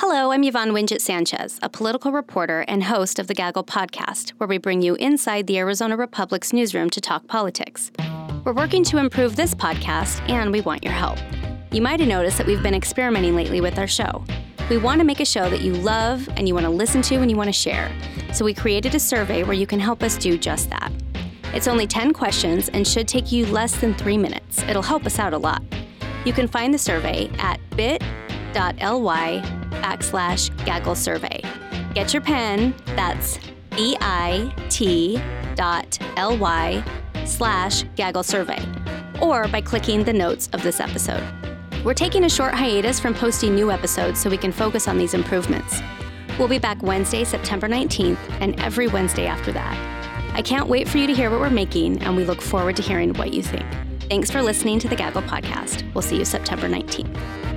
Hello, I'm Yvonne Wingett Sanchez, a political reporter and host of the Gaggle podcast, where we bring you inside the Arizona Republic's newsroom to talk politics. We're working to improve this podcast, and we want your help. You might have noticed that we've been experimenting lately with our show. We want to make a show that you love and you want to listen to and you want to share. So we created a survey where you can help us do just that. It's only 10 questions and should take you less than three minutes. It'll help us out a lot. You can find the survey at bit.ly backslash gaggle survey. Get your pen, that's bit dot ly slash gaggle survey, or by clicking the notes of this episode. We're taking a short hiatus from posting new episodes so we can focus on these improvements. We'll be back Wednesday, September 19th, and every Wednesday after that. I can't wait for you to hear what we're making, and we look forward to hearing what you think. Thanks for listening to the Gaggle Podcast. We'll see you September 19th.